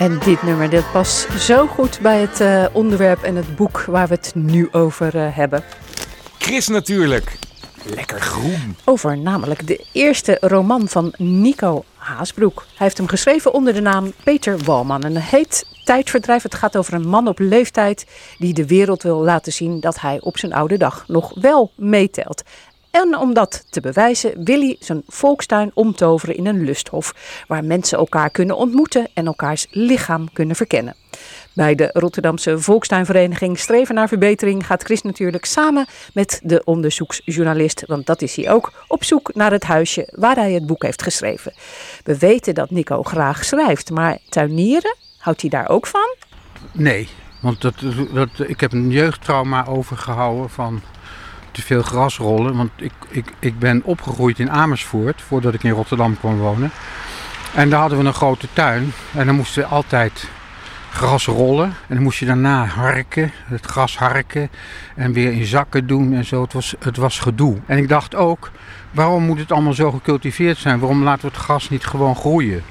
Speaker 12: En dit nummer dit past zo goed bij het eh, onderwerp en het boek waar we het nu over eh, hebben.
Speaker 3: Chris natuurlijk. Lekker groen.
Speaker 12: Over namelijk de eerste roman van Nico Haasbroek. Hij heeft hem geschreven onder de naam Peter Walman. En het heet Tijdverdrijf. Het gaat over een man op leeftijd die de wereld wil laten zien dat hij op zijn oude dag nog wel meetelt. En om dat te bewijzen wil hij zijn volkstuin omtoveren in een lusthof. Waar mensen elkaar kunnen ontmoeten en elkaars lichaam kunnen verkennen. Bij de Rotterdamse Volkstuinvereniging Streven naar Verbetering gaat Chris natuurlijk samen met de onderzoeksjournalist, want dat is hij ook, op zoek naar het huisje waar hij het boek heeft geschreven. We weten dat Nico graag schrijft, maar tuinieren, houdt hij daar ook van?
Speaker 8: Nee, want dat, dat, ik heb een jeugdtrauma overgehouden van te veel grasrollen. Want ik, ik, ik ben opgegroeid in Amersfoort voordat ik in Rotterdam kwam wonen. En daar hadden we een grote tuin. En dan moesten we altijd gras rollen. En dan moest je daarna harken, het gras harken. En weer in zakken doen en zo. Het was, het was gedoe. En ik dacht ook, waarom moet het allemaal zo gecultiveerd zijn? Waarom laten we het gras niet gewoon groeien?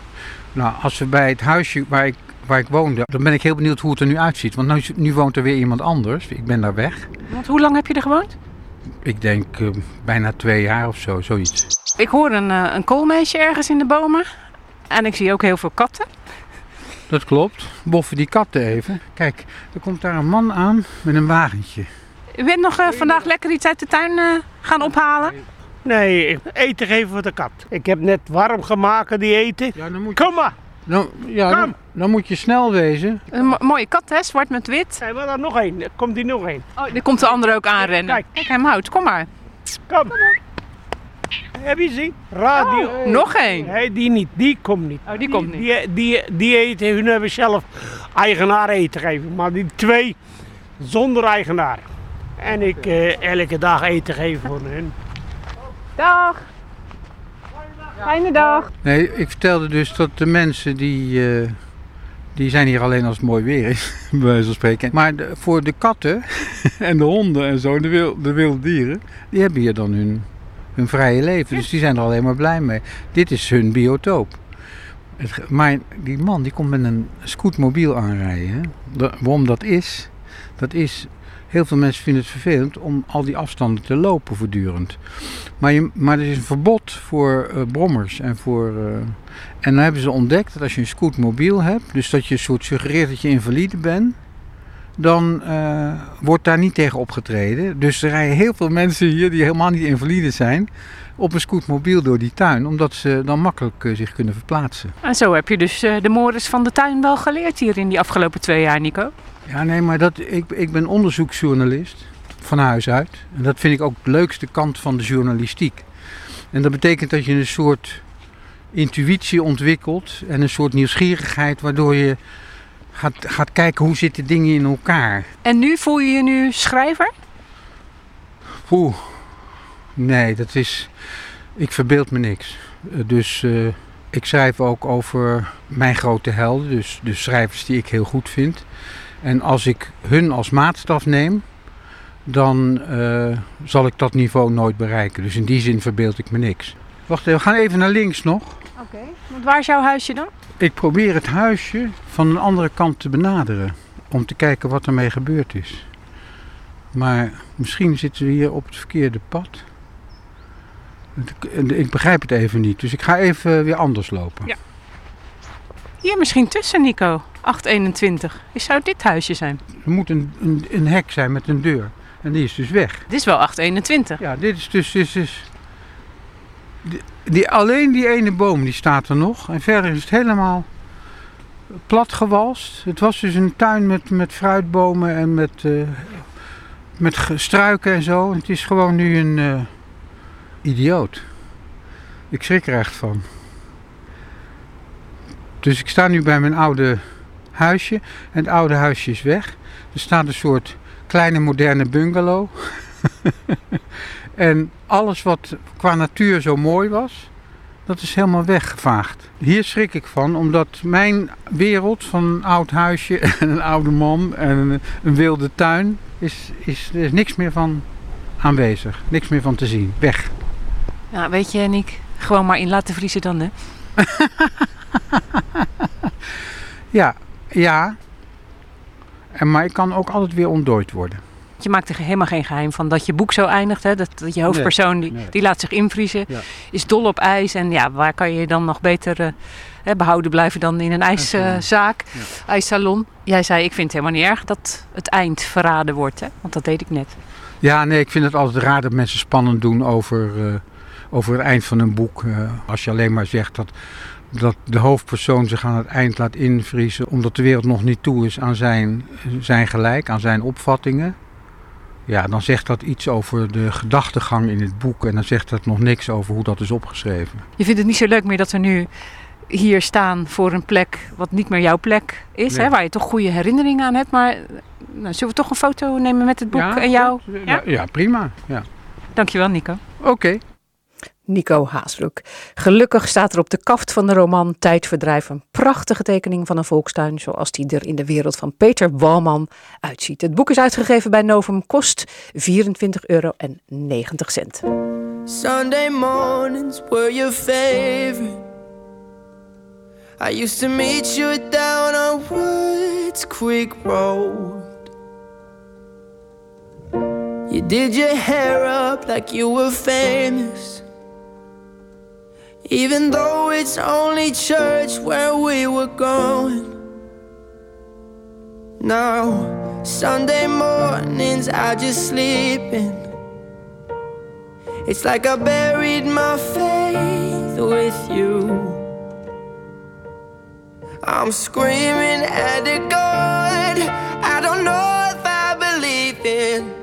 Speaker 8: Nou, als we bij het huisje waar ik, waar ik woonde, dan ben ik heel benieuwd hoe het er nu uitziet. Want nu, nu woont er weer iemand anders. Ik ben daar weg.
Speaker 12: Want hoe lang heb je er gewoond?
Speaker 8: Ik denk eh, bijna twee jaar of zo, zoiets.
Speaker 2: Ik hoor een, eh, een koolmeesje ergens in de bomen. En ik zie ook heel veel katten.
Speaker 8: Dat klopt. Boffen die katten even. Kijk, er komt daar een man aan met een wagentje.
Speaker 2: U bent nog eh, vandaag lekker iets uit de tuin eh, gaan ophalen?
Speaker 13: Nee, ik- eten geven voor de kat. Ik heb net warm gemaakt die eten. Kom maar.
Speaker 8: Dan, ja, dan, dan moet je snel wezen.
Speaker 2: Een mo- mooie kat, hè? Zwart met wit.
Speaker 13: Nee, maar er nog één. Er komt die nog één.
Speaker 2: Oh, er komt de andere ook aanrennen. Kijk, Kijk hem houdt. Kom maar.
Speaker 13: Kom. Heb je gezien? Radio.
Speaker 2: Oh, nog één.
Speaker 13: Nee, die niet. Die komt niet.
Speaker 2: Oh, die komt niet.
Speaker 13: Die, die, die eten, hun hebben zelf eigenaar eten geven. Maar die twee zonder eigenaar. En ik eh, elke dag eten geven voor hun.
Speaker 2: Dag. Fijne dag.
Speaker 8: Nee, ik vertelde dus dat de mensen die, eh, die zijn hier alleen als het mooi weer is, [laughs] bij wijze spreken. Maar de- voor de katten [laughs] en de honden en zo, de, wil, de wilde dieren, die hebben hier dan hun, hun vrije leven. Dus die zijn er alleen maar blij mee. Dit is hun biotoop. Het maar die man die komt met een scootmobiel aanrijden. Da- waarom dat is, dat is... Heel veel mensen vinden het vervelend om al die afstanden te lopen voortdurend. Maar, je, maar er is een verbod voor eh, brommers en voor... eh, en dan hebben ze ontdekt dat als je een scootmobiel hebt, dus dat je een soort suggereert dat je invalide bent, dan eh, wordt daar niet tegen opgetreden. Dus er rijden heel veel mensen hier die helemaal niet invalide zijn, op een scootmobiel door die tuin, omdat ze dan makkelijk zich kunnen verplaatsen.
Speaker 2: En zo heb je dus de mores van de tuin wel geleerd hier in die afgelopen twee jaar, Nico.
Speaker 8: Ja, nee, maar dat, ik, ik ben onderzoeksjournalist van huis uit. En dat vind ik ook de leukste kant van de journalistiek. En dat betekent dat je een soort intuïtie ontwikkelt en een soort nieuwsgierigheid, waardoor je gaat, gaat kijken hoe zitten dingen in elkaar.
Speaker 2: En nu voel je je nu schrijver?
Speaker 8: Oeh, nee, dat is. Ik verbeeld me niks. Eh, Dus eh, ik schrijf ook over mijn grote helden, dus de schrijvers die ik heel goed vind. En als ik hun als maatstaf neem, dan eh, zal ik dat niveau nooit bereiken. Dus in die zin verbeeld ik me niks. Wacht even, we gaan even naar links nog.
Speaker 2: Oké. Want waar is jouw huisje dan?
Speaker 8: Ik probeer het huisje van een andere kant te benaderen. Om te kijken wat ermee gebeurd is. Maar misschien zitten we hier op het verkeerde pad. Ik begrijp het even niet. Dus ik ga even weer anders lopen.
Speaker 2: Ja. Hier misschien tussen, Nico. 821. Is zou dit huisje zijn?
Speaker 8: Er moet een, een, een hek zijn met een deur. En die is dus weg.
Speaker 2: Dit is wel 821.
Speaker 8: Ja, dit is dus... Dit is, die, die, alleen die ene boom die staat er nog. En verder is het helemaal plat gewalst. Het was dus een tuin met, met fruitbomen en met, eh, met struiken en zo. Het is gewoon nu een eh, idioot. Ik schrik er echt van. Dus ik sta nu bij mijn oude huisje. En het oude huisje is weg. Er staat een soort kleine moderne bungalow. [laughs] en alles wat qua natuur zo mooi was, dat is helemaal weggevaagd. Hier schrik ik van, omdat mijn wereld van een oud huisje [laughs] en een oude man en een, wilde tuin, is, is, er is niks meer van aanwezig. Niks meer van te zien. Weg.
Speaker 2: Ja, weet je, Nick. Gewoon maar in laten vriezen dan, hè? [laughs]
Speaker 8: Ja, ja. En, maar ik kan ook altijd weer ontdooid worden.
Speaker 2: Je maakt er helemaal geen geheim van dat je boek zo eindigt. Hè? Dat, dat je hoofdpersoon die,
Speaker 8: nee.
Speaker 2: die laat zich invriezen.
Speaker 8: Ja.
Speaker 2: Is dol op ijs. En ja, waar kan je dan nog beter eh, hè, behouden blijven dan in een ijszaak, ijssalon. Jij zei, ik vind het helemaal niet erg dat het eind verraden wordt. Hè? Want dat deed ik net.
Speaker 8: Ja, nee, ik vind het altijd raar dat mensen spannend doen over, eh, over het eind van een boek. Eh, als je alleen maar zegt dat, dat de hoofdpersoon zich aan het eind laat invriezen, omdat de wereld nog niet toe is aan zijn, zijn gelijk, aan zijn opvattingen. Ja, dan zegt dat iets over de gedachtegang in het boek en dan zegt dat nog niks over hoe dat is opgeschreven.
Speaker 2: Je vindt het niet zo leuk meer dat we nu hier staan voor een plek wat niet meer jouw plek is.
Speaker 8: Nee.
Speaker 2: Hè? Waar je toch goede herinneringen aan hebt. Maar nou, zullen we toch een foto nemen met het boek
Speaker 8: Ja,
Speaker 2: en jou?
Speaker 8: Ja, ja prima. Ja.
Speaker 2: Dankjewel, Nico.
Speaker 8: Oké.
Speaker 14: Nico Haasbroek. Gelukkig staat er op de kaft van de roman Tijdverdrijf een prachtige tekening van een volkstuin zoals die er in de wereld van Peter Walman uitziet. Het boek is uitgegeven bij Novum, kost 24,90 euro.
Speaker 15: Sunday mornings were your favorite. I used to meet you down on Woods Road. You did your hair up like you were famous. Even though it's only church where we were going. Now, Sunday mornings I just sleep in. It's like I buried my faith with you. I'm screaming at the God I don't know if I believe in.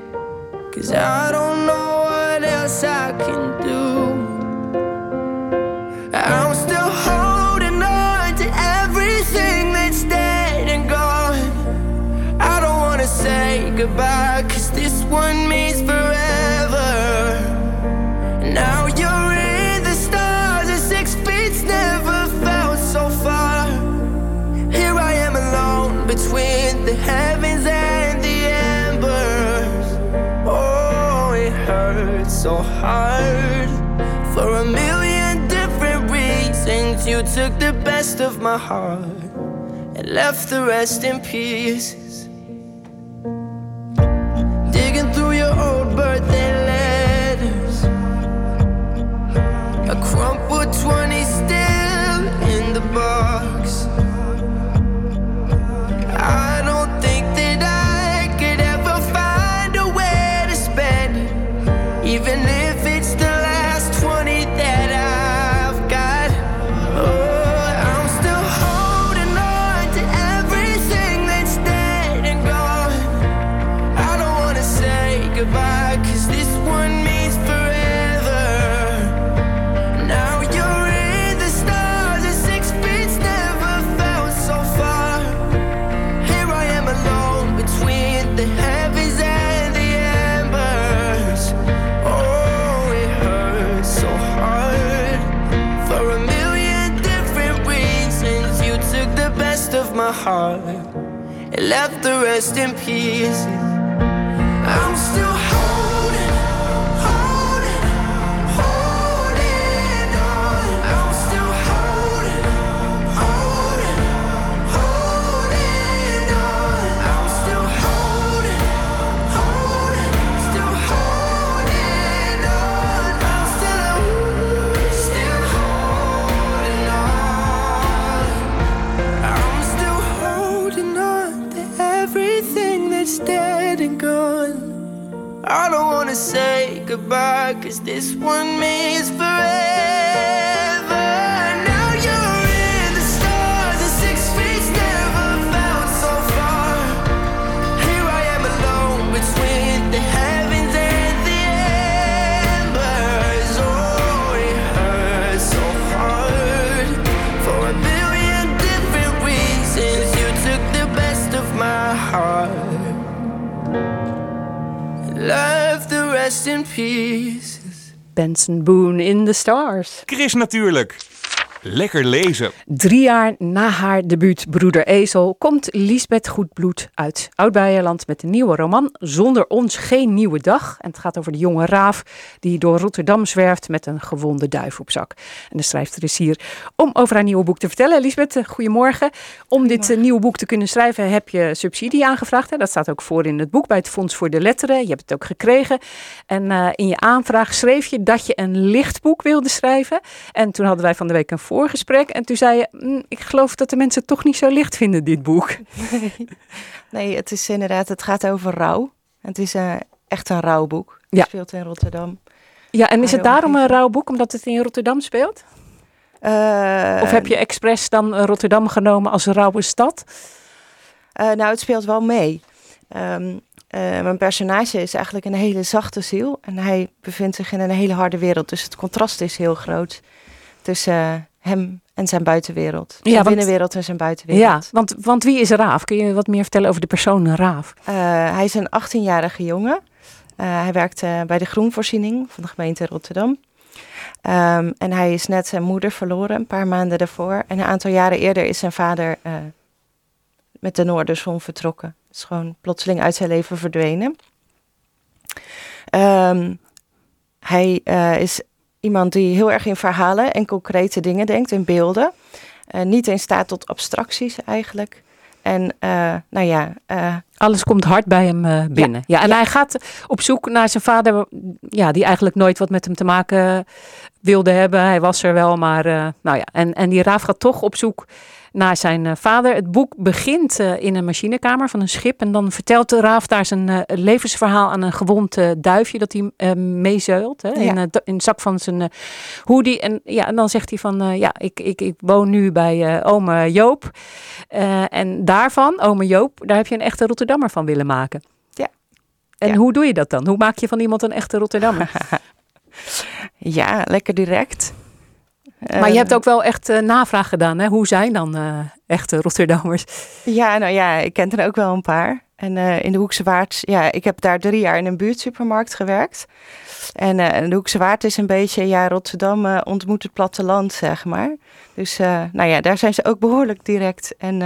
Speaker 15: Cause I don't know what else I can do. Goodbye, cause this one means forever. Now you're in the stars, and six feet's never felt so far. Here I am alone between the heavens and the embers. Oh, it hurts so hard for a million different reasons. You took the best of my heart and left the rest in pieces. Heart and left the rest in pieces.
Speaker 2: Benson Boone in the Stars.
Speaker 3: Chris natuurlijk. Lekker lezen.
Speaker 2: Drie jaar na haar debuut Broeder Ezel komt Lisbeth Goedbloed uit Oud-Beijerland met een nieuwe roman Zonder ons geen nieuwe dag. En het gaat over de jonge Raaf die door Rotterdam zwerft met een gewonde duif op zak. En de schrijfster is hier om over haar nieuwe boek te vertellen. Lisbeth, eh, goedemorgen. Om dit eh, nieuwe boek te kunnen schrijven heb je subsidie aangevraagd. Hè? Dat staat ook voor in het boek bij het Fonds voor de Letteren. Je hebt het ook gekregen. En eh, in je aanvraag schreef je dat je een lichtboek wilde schrijven. En toen hadden wij van de week een voorgesprek. En toen zei je, "Mm, ik geloof dat de mensen toch niet zo licht vinden, dit boek.
Speaker 16: Nee, [laughs] nee, het is inderdaad, het gaat over rouw. Het is eh, echt een rouwboek. Het
Speaker 2: Ja.
Speaker 16: speelt in Rotterdam.
Speaker 2: Ja, en is het daarom een rauw boek, omdat het in Rotterdam speelt?
Speaker 16: Eh,
Speaker 2: of heb je expres dan Rotterdam genomen als een rauwe stad?
Speaker 16: Eh, nou, het speelt wel mee. Ehm, eh, mijn personage is eigenlijk een hele zachte ziel. En hij bevindt zich in een hele harde wereld. Dus het contrast is heel groot tussen hem en zijn buitenwereld. Zijn
Speaker 2: want-
Speaker 16: binnenwereld en zijn buitenwereld.
Speaker 2: Ja, want, want wie is Raaf? Kun je wat meer vertellen over de persoon Raaf?
Speaker 16: Eh, hij is een 18-jarige jongen. Eh, hij werkt bij de groenvoorziening van de gemeente Rotterdam. Ehm, en hij is net zijn moeder verloren, een paar maanden daarvoor. En een aantal jaren eerder is zijn vader eh, met de Noorderzon vertrokken. Is gewoon plotseling uit zijn leven verdwenen. Ehm, hij is iemand die heel erg in verhalen en concrete dingen denkt, in beelden. Eh, niet in staat tot abstracties eigenlijk. En eh, nou ja, eh,
Speaker 2: Alles komt hard bij hem binnen. Ja, en hij gaat op zoek naar zijn vader, ja, die eigenlijk nooit wat met hem te maken wilde hebben. Hij was er wel, maar nou ja. En, en die Raaf gaat toch op zoek naar zijn eh, vader. Het boek begint eh, in een machinekamer van een schip. En dan vertelt de Raaf daar zijn eh, levensverhaal aan een gewond duifje dat hij meezeult. Hè, in,
Speaker 16: Ja.
Speaker 2: in zak van zijn hoodie. En, ja, en dan zegt hij van, ja, ik, ik, ik woon nu bij ome Joop. En daarvan, ome Joop, daar heb je een echte Rotterdammer van willen maken.
Speaker 16: Ja.
Speaker 2: En hoe doe je dat dan? Hoe maak je van iemand een echte Rotterdammer? [laughs]
Speaker 16: ja, lekker direct.
Speaker 2: Maar je hebt ook wel echt eh, navraag gedaan. Hè? Hoe zijn dan eh, echte Rotterdammers?
Speaker 16: Ja, nou ja, ik ken er ook wel een paar. En eh, in de Hoekse Waard, ja, ik heb daar drie jaar in een buurtsupermarkt gewerkt. En de Hoekse Waard is een beetje, ja, Rotterdam ontmoet het platteland, zeg maar. Dus, nou ja, daar zijn ze ook behoorlijk direct. En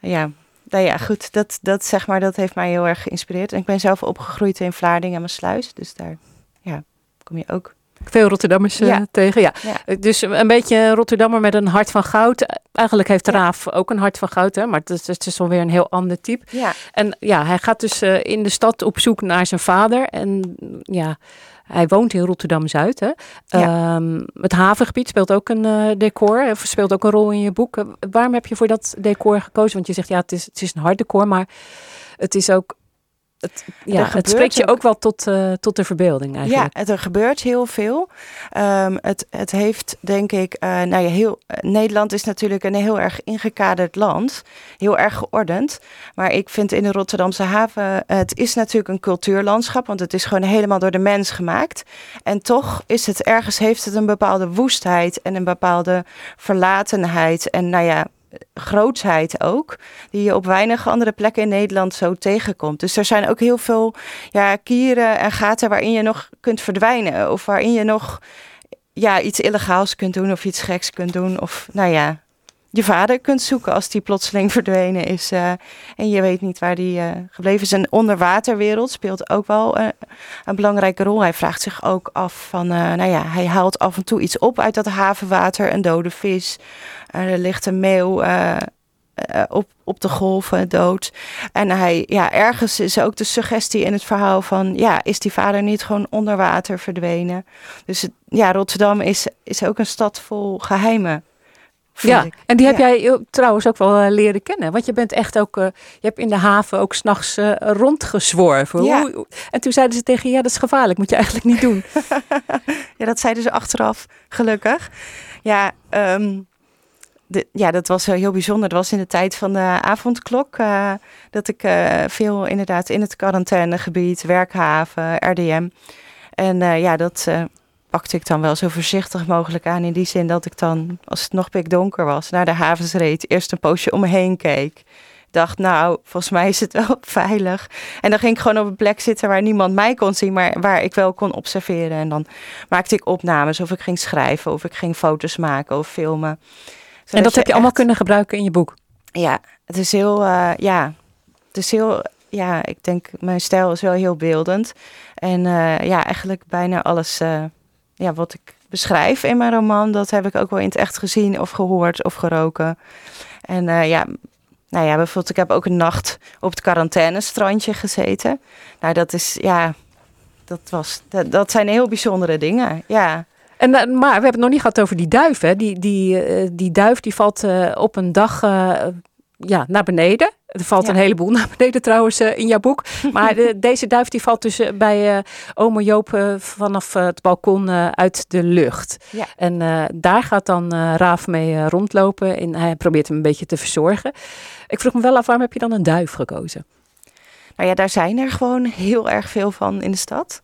Speaker 16: ja, nou ja, goed, dat, dat zeg maar, dat heeft mij heel erg geïnspireerd. En ik ben zelf opgegroeid in Vlaardingen en Maassluis. Dus daar, ja, kom je ook.
Speaker 2: Veel Rotterdammers eh,
Speaker 16: Ja.
Speaker 2: tegen, ja.
Speaker 16: Ja.
Speaker 2: Eh, Dus een beetje Rotterdammer met een hart van goud. Eigenlijk heeft Raaf ook een hart van goud, hè? maar het is, het is alweer een heel ander type. En ja, hij gaat dus eh, in de stad op zoek naar zijn vader. En ja, hij woont in Rotterdam-Zuid. Hè? Ehm, het havengebied speelt ook een decor, of speelt ook een rol in je boek. Waarom heb je voor dat decor gekozen? Want je zegt, ja, het is, het is een hard decor, maar het is ook... Het, ja, het spreekt je
Speaker 16: ook-
Speaker 2: wel tot, eh, tot de verbeelding eigenlijk.
Speaker 16: Ja, het, er gebeurt heel veel. Ehm, het, het heeft, denk ik, eh, nou ja, heel, eh, Nederland is natuurlijk een heel erg ingekaderd land. Heel erg geordend. Maar ik vind in de Rotterdamse haven, het is natuurlijk een cultuurlandschap, want het is gewoon helemaal door de mens gemaakt. En toch is het ergens, heeft het een bepaalde woestheid en een bepaalde verlatenheid. En nou ja, grootsheid ook, die je op weinig andere plekken in Nederland zo tegenkomt. Dus er zijn ook heel veel ja, kieren en gaten waarin je nog kunt verdwijnen of waarin je nog ja, iets illegaals kunt doen of iets geks kunt doen of nou ja, je vader kunt zoeken als die plotseling [laughs] verdwenen is eh, en je weet niet waar die eh, gebleven is. Een onderwaterwereld speelt ook wel eh, een belangrijke rol. Hij vraagt zich ook af van, nou ja, hij haalt af en toe iets op uit dat havenwater, een dode vis. er ligt een meeuw op, op de golven dood. En hij, ja, ergens is ook de suggestie in het verhaal van, ja, is die vader niet gewoon onder water verdwenen? Dus ja, Rotterdam is, is ook een stad vol geheimen.
Speaker 2: Ja,
Speaker 16: ik.
Speaker 2: en die heb
Speaker 16: Ja.
Speaker 2: jij trouwens ook wel eh, leren kennen. Want je bent echt ook, eh, je hebt in de haven ook s'nachts eh rondgezworven.
Speaker 16: Ja.
Speaker 2: Hoe- en toen zeiden ze tegen je, ja, dat is gevaarlijk, moet je eigenlijk niet doen. [laughs]
Speaker 16: Ja, dat zeiden ze achteraf, gelukkig. Ja, ehm, de, ja dat was heel bijzonder. Dat was in de tijd van de avondklok. dat ik veel inderdaad in het quarantainegebied, werkhaven, RDM. En ja, dat pakte ik dan wel zo voorzichtig mogelijk aan. In die zin dat ik dan, als het nog pikdonker was, naar de havens reed. Eerst een poosje om me heen keek. Dacht, nou, volgens mij is het wel [laughs] veilig. En dan ging ik gewoon op een plek zitten waar niemand mij kon zien, maar waar ik wel kon observeren. En dan maakte ik opnames, of ik ging schrijven, of ik ging foto's maken of filmen.
Speaker 2: en dat heb je allemaal kunnen gebruiken in je boek.
Speaker 16: Ja, het is heel, eh, ja, het is heel, ja, ik denk, mijn stijl is wel heel beeldend. En eh, ja, eigenlijk bijna alles eh, ja, wat ik beschrijf in mijn roman, dat heb ik ook wel in het echt gezien of gehoord of geroken. En eh, ja, nou ja, bijvoorbeeld, ik heb ook een nacht op het quarantainestrandje gezeten. Nou, dat is, ja, dat was, dat, dat zijn heel bijzondere dingen, ja.
Speaker 2: En, eh, maar we hebben het nog niet gehad over die duif. Hè? Die, die, eh, die duif die valt op een dag ja, naar beneden. Er valt
Speaker 16: Ja.
Speaker 2: een heleboel [laughs] naar beneden trouwens eh, in jouw boek. [laughs] Maar de- deze duif die valt dus eh, bij eh ome Joop eh, vanaf eh, het balkon eh, uit de lucht.
Speaker 16: Ja.
Speaker 2: En eh, daar gaat dan eh, Raaf mee eh, rondlopen. En hij probeert hem een beetje te verzorgen. Ik vroeg me wel af, waarom heb je dan een duif gekozen?
Speaker 16: Nou ja, daar zijn er gewoon heel erg veel van in de stad.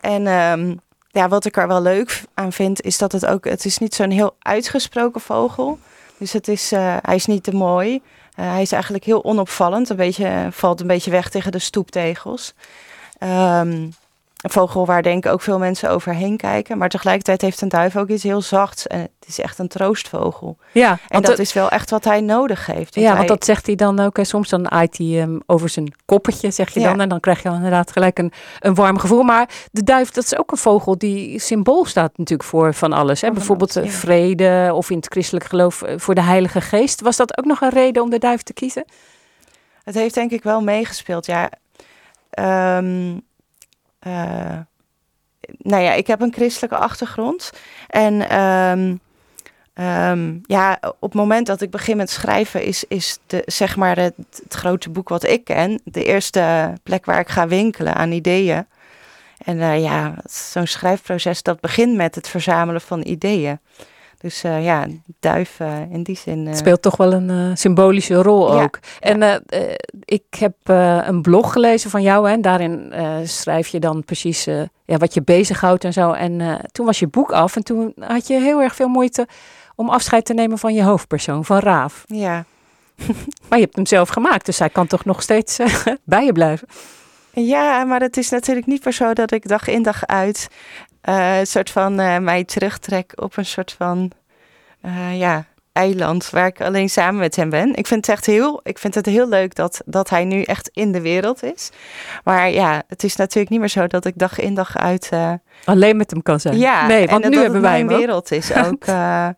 Speaker 16: En ehm, ja, wat ik er wel leuk aan vind, is dat het ook, het is niet zo'n heel uitgesproken vogel. Dus het is, eh, hij is niet te mooi. Eh, hij is eigenlijk heel onopvallend. Een beetje, valt een beetje weg tegen de stoeptegels. Een vogel waar denk ik ook veel mensen overheen kijken. Maar tegelijkertijd heeft een duif ook iets heel zachts. En het is echt een troostvogel.
Speaker 2: Ja,
Speaker 16: En dat
Speaker 2: het-
Speaker 16: is wel echt wat hij nodig heeft.
Speaker 2: Ja, want dat zegt hij dan ook. Hè. Soms dan aait hij hem over zijn koppetje, zeg je
Speaker 16: Ja.
Speaker 2: dan. En dan krijg je inderdaad gelijk een, een warm gevoel. Maar de duif, dat is ook een vogel die symbool staat natuurlijk voor van alles. Hè. Bijvoorbeeld eh, vrede of in het christelijk geloof eh, voor de Heilige Geest. Was dat ook nog een reden om de duif te kiezen?
Speaker 16: Het heeft denk ik wel meegespeeld. Ja, Ehm, eh, nou ja, ik heb een christelijke achtergrond. En ehm, ehm, ja, op het moment dat ik begin met schrijven, is, is de, zeg maar het, grote boek wat ik ken, de eerste plek waar ik ga winkelen aan ideeën. En eh, ja, zo'n schrijfproces dat begint met het verzamelen van ideeën. Dus eh, ja, duif eh, in die zin. eh,
Speaker 2: Het speelt toch wel een eh, symbolische rol
Speaker 16: Ja,
Speaker 2: ook. En eh, eh, ik heb eh, een blog gelezen van jou. Hè, en daarin eh, schrijf je dan precies eh, ja, wat je bezighoudt en zo. En eh, toen was je boek af. En toen had je heel erg veel moeite om afscheid te nemen van je hoofdpersoon, van Raaf.
Speaker 16: Ja. [laughs]
Speaker 2: maar je hebt hem zelf gemaakt, dus hij kan toch nog steeds eh, [laughs] bij je blijven.
Speaker 16: Ja, maar het is natuurlijk niet meer zo dat ik dag in dag uit eh, een soort van eh, mij terugtrek op een soort van eh, ja, eiland waar ik alleen samen met hem ben. Ik vind het echt heel, ik vind het heel leuk dat, dat hij nu echt in de wereld is. Maar ja, het is natuurlijk niet meer zo dat ik dag in dag uit eh,
Speaker 2: Alleen met hem kan zijn.
Speaker 16: ja,
Speaker 2: nee, want nu hebben wij hem ook.
Speaker 16: wereld is [laughs] ook. eh,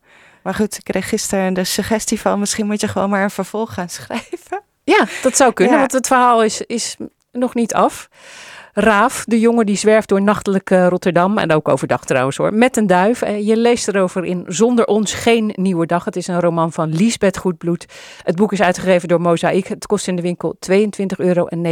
Speaker 16: maar goed, ik kreeg gisteren de suggestie van misschien moet je gewoon maar een vervolg gaan [laughs] schrijven.
Speaker 2: Ja, dat zou kunnen,
Speaker 16: Ja.
Speaker 2: want het verhaal is, is nog niet af. Raaf, de jongen die zwerft door nachtelijk Rotterdam. En ook overdag trouwens hoor. Met een duif. Eh, je leest erover in Zonder ons geen nieuwe dag. Het is een roman van Liesbeth Goedbloed. Het boek is uitgegeven door Mozaïek. Het kost in de winkel 22,99 euro. En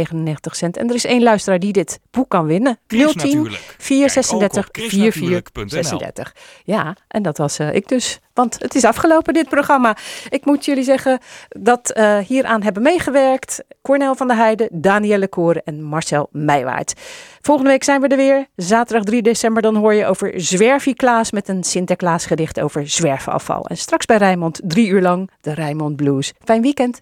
Speaker 2: er is één luisteraar die dit boek kan winnen.
Speaker 3: Chris
Speaker 2: 010
Speaker 3: natuurlijk.
Speaker 2: 436
Speaker 3: Kijk ook op chrisnatuurlijk.nl.
Speaker 2: 4436. Ja, en dat was eh, ik dus. Want het is afgelopen, dit programma. Ik moet jullie zeggen dat eh, hieraan hebben meegewerkt Cornel van der Heijden, Danielle Koren en Marcel Meijwaard. Volgende week zijn we er weer. Zaterdag 3 december dan hoor je over Zwerfie Klaas met een Sinterklaas gedicht over zwerfafval. En straks bij Rijnmond drie uur lang de Rijnmond Blues. Fijn weekend.